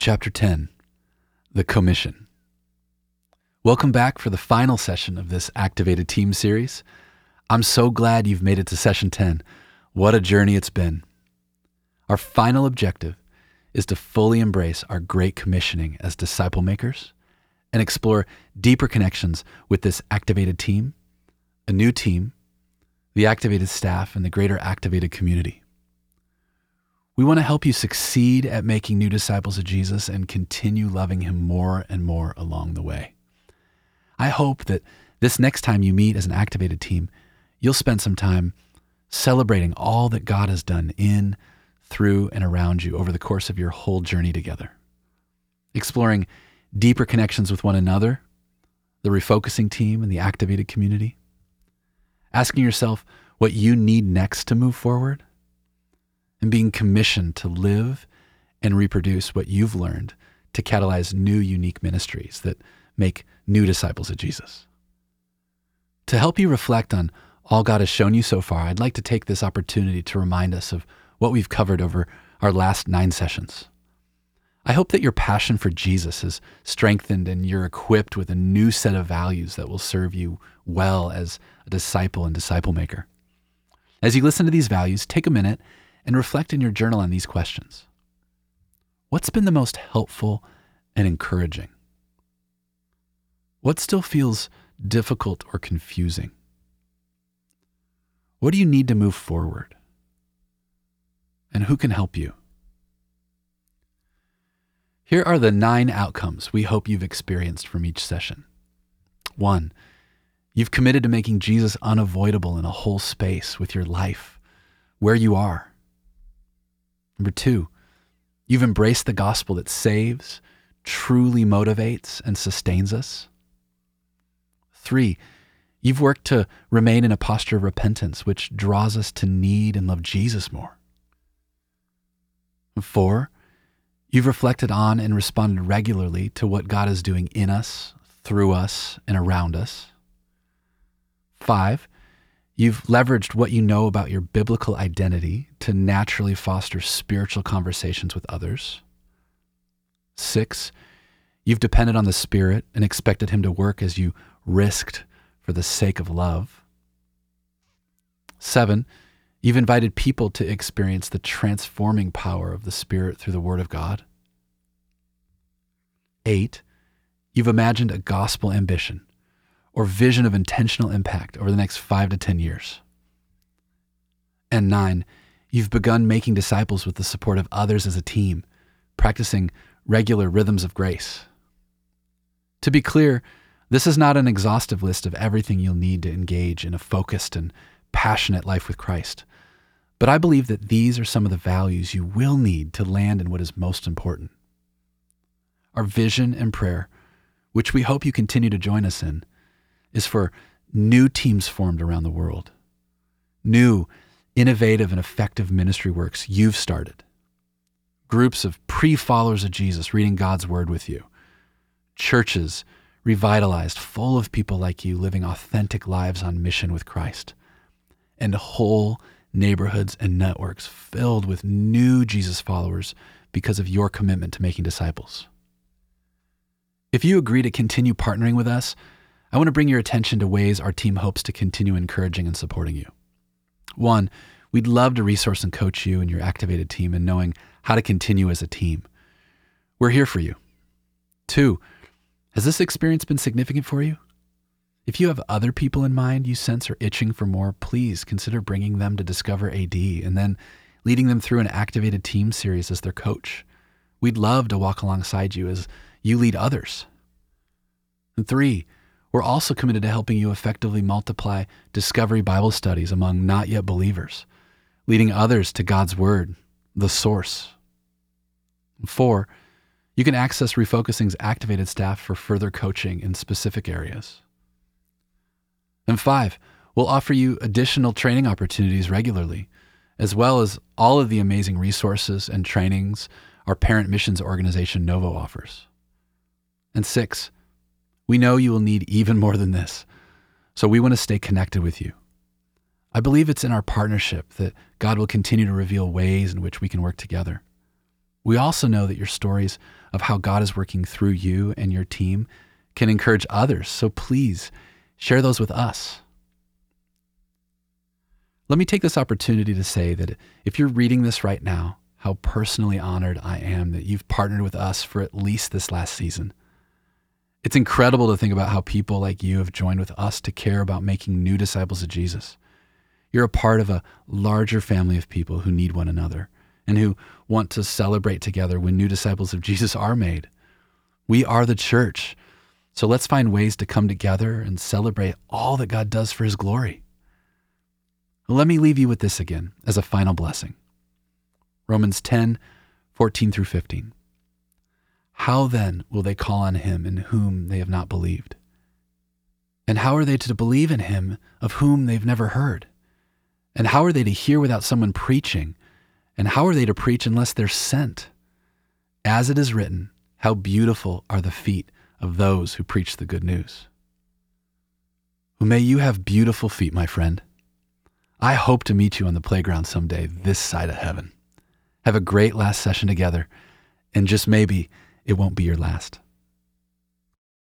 Chapter 10 The Commission. Welcome back for the final session of this Activated Team series. I'm so glad you've made it to session 10. What a journey it's been. Our final objective is to fully embrace our great commissioning as disciple makers and explore deeper connections with this activated team, a new team, the activated staff, and the greater activated community. We want to help you succeed at making new disciples of Jesus and continue loving him more and more along the way. I hope that this next time you meet as an activated team, you'll spend some time celebrating all that God has done in, through, and around you over the course of your whole journey together. Exploring deeper connections with one another, the refocusing team, and the activated community. Asking yourself what you need next to move forward, and being commissioned to live and reproduce what you've learned to catalyze new, unique ministries that make new disciples of Jesus. To help you reflect on all God has shown you so far, I'd like to take this opportunity to remind us of what we've covered over our last nine sessions. I hope that your passion for Jesus is strengthened and you're equipped with a new set of values that will serve you well as a disciple and disciple maker. As you listen to these values, take a minute and reflect in your journal on these questions. What's been the most helpful and encouraging? What still feels difficult or confusing? What do you need to move forward? And who can help you? Here are the nine outcomes we hope you've experienced from each session. One, you've committed to making Jesus unavoidable in a whole space with your life, where you are. Number two, you've embraced the gospel that saves, truly motivates, and sustains us. Three, you've worked to remain in a posture of repentance, which draws us to need and love Jesus more. Four, You've reflected on and responded regularly to what God is doing in us, through us, and around us. Five, you've leveraged what you know about your biblical identity to naturally foster spiritual conversations with others. Six, you've depended on the Spirit and expected Him to work as you risked for the sake of love. Seven, You've invited people to experience the transforming power of the Spirit through the Word of God. Eight, you've imagined a gospel ambition or vision of intentional impact over the next five to 10 years. And nine, you've begun making disciples with the support of others as a team, practicing regular rhythms of grace. To be clear, this is not an exhaustive list of everything you'll need to engage in a focused and passionate life with Christ. But I believe that these are some of the values you will need to land in what is most important. Our vision and prayer, which we hope you continue to join us in, is for new teams formed around the world, new, innovative, and effective ministry works you've started, groups of pre followers of Jesus reading God's word with you, churches revitalized, full of people like you living authentic lives on mission with Christ. And whole neighborhoods and networks filled with new Jesus followers because of your commitment to making disciples. If you agree to continue partnering with us, I want to bring your attention to ways our team hopes to continue encouraging and supporting you. One, we'd love to resource and coach you and your activated team in knowing how to continue as a team. We're here for you. Two, has this experience been significant for you? If you have other people in mind you sense are itching for more, please consider bringing them to Discover AD and then leading them through an activated team series as their coach. We'd love to walk alongside you as you lead others. And three, we're also committed to helping you effectively multiply discovery Bible studies among not yet believers, leading others to God's Word, the source. Four, you can access Refocusing's activated staff for further coaching in specific areas. And five, we'll offer you additional training opportunities regularly, as well as all of the amazing resources and trainings our parent missions organization Novo offers. And six, we know you will need even more than this, so we want to stay connected with you. I believe it's in our partnership that God will continue to reveal ways in which we can work together. We also know that your stories of how God is working through you and your team can encourage others. So please share those with us. Let me take this opportunity to say that if you're reading this right now, how personally honored I am that you've partnered with us for at least this last season. It's incredible to think about how people like you have joined with us to care about making new disciples of Jesus. You're a part of a larger family of people who need one another and who want to celebrate together when new disciples of Jesus are made. We are the church. So let's find ways to come together and celebrate all that God does for his glory. Let me leave you with this again as a final blessing. Romans 10, 14 through 15. How then will they call on him in whom they have not believed? And how are they to believe in him of whom they've never heard? And how are they to hear without someone preaching? And how are they to preach unless they're sent? As it is written, how beautiful are the feet of those who preach the good news. Well, may you have beautiful feet, my friend. I hope to meet you on the playground someday this side of heaven. Have a great last session together, and just maybe it won't be your last.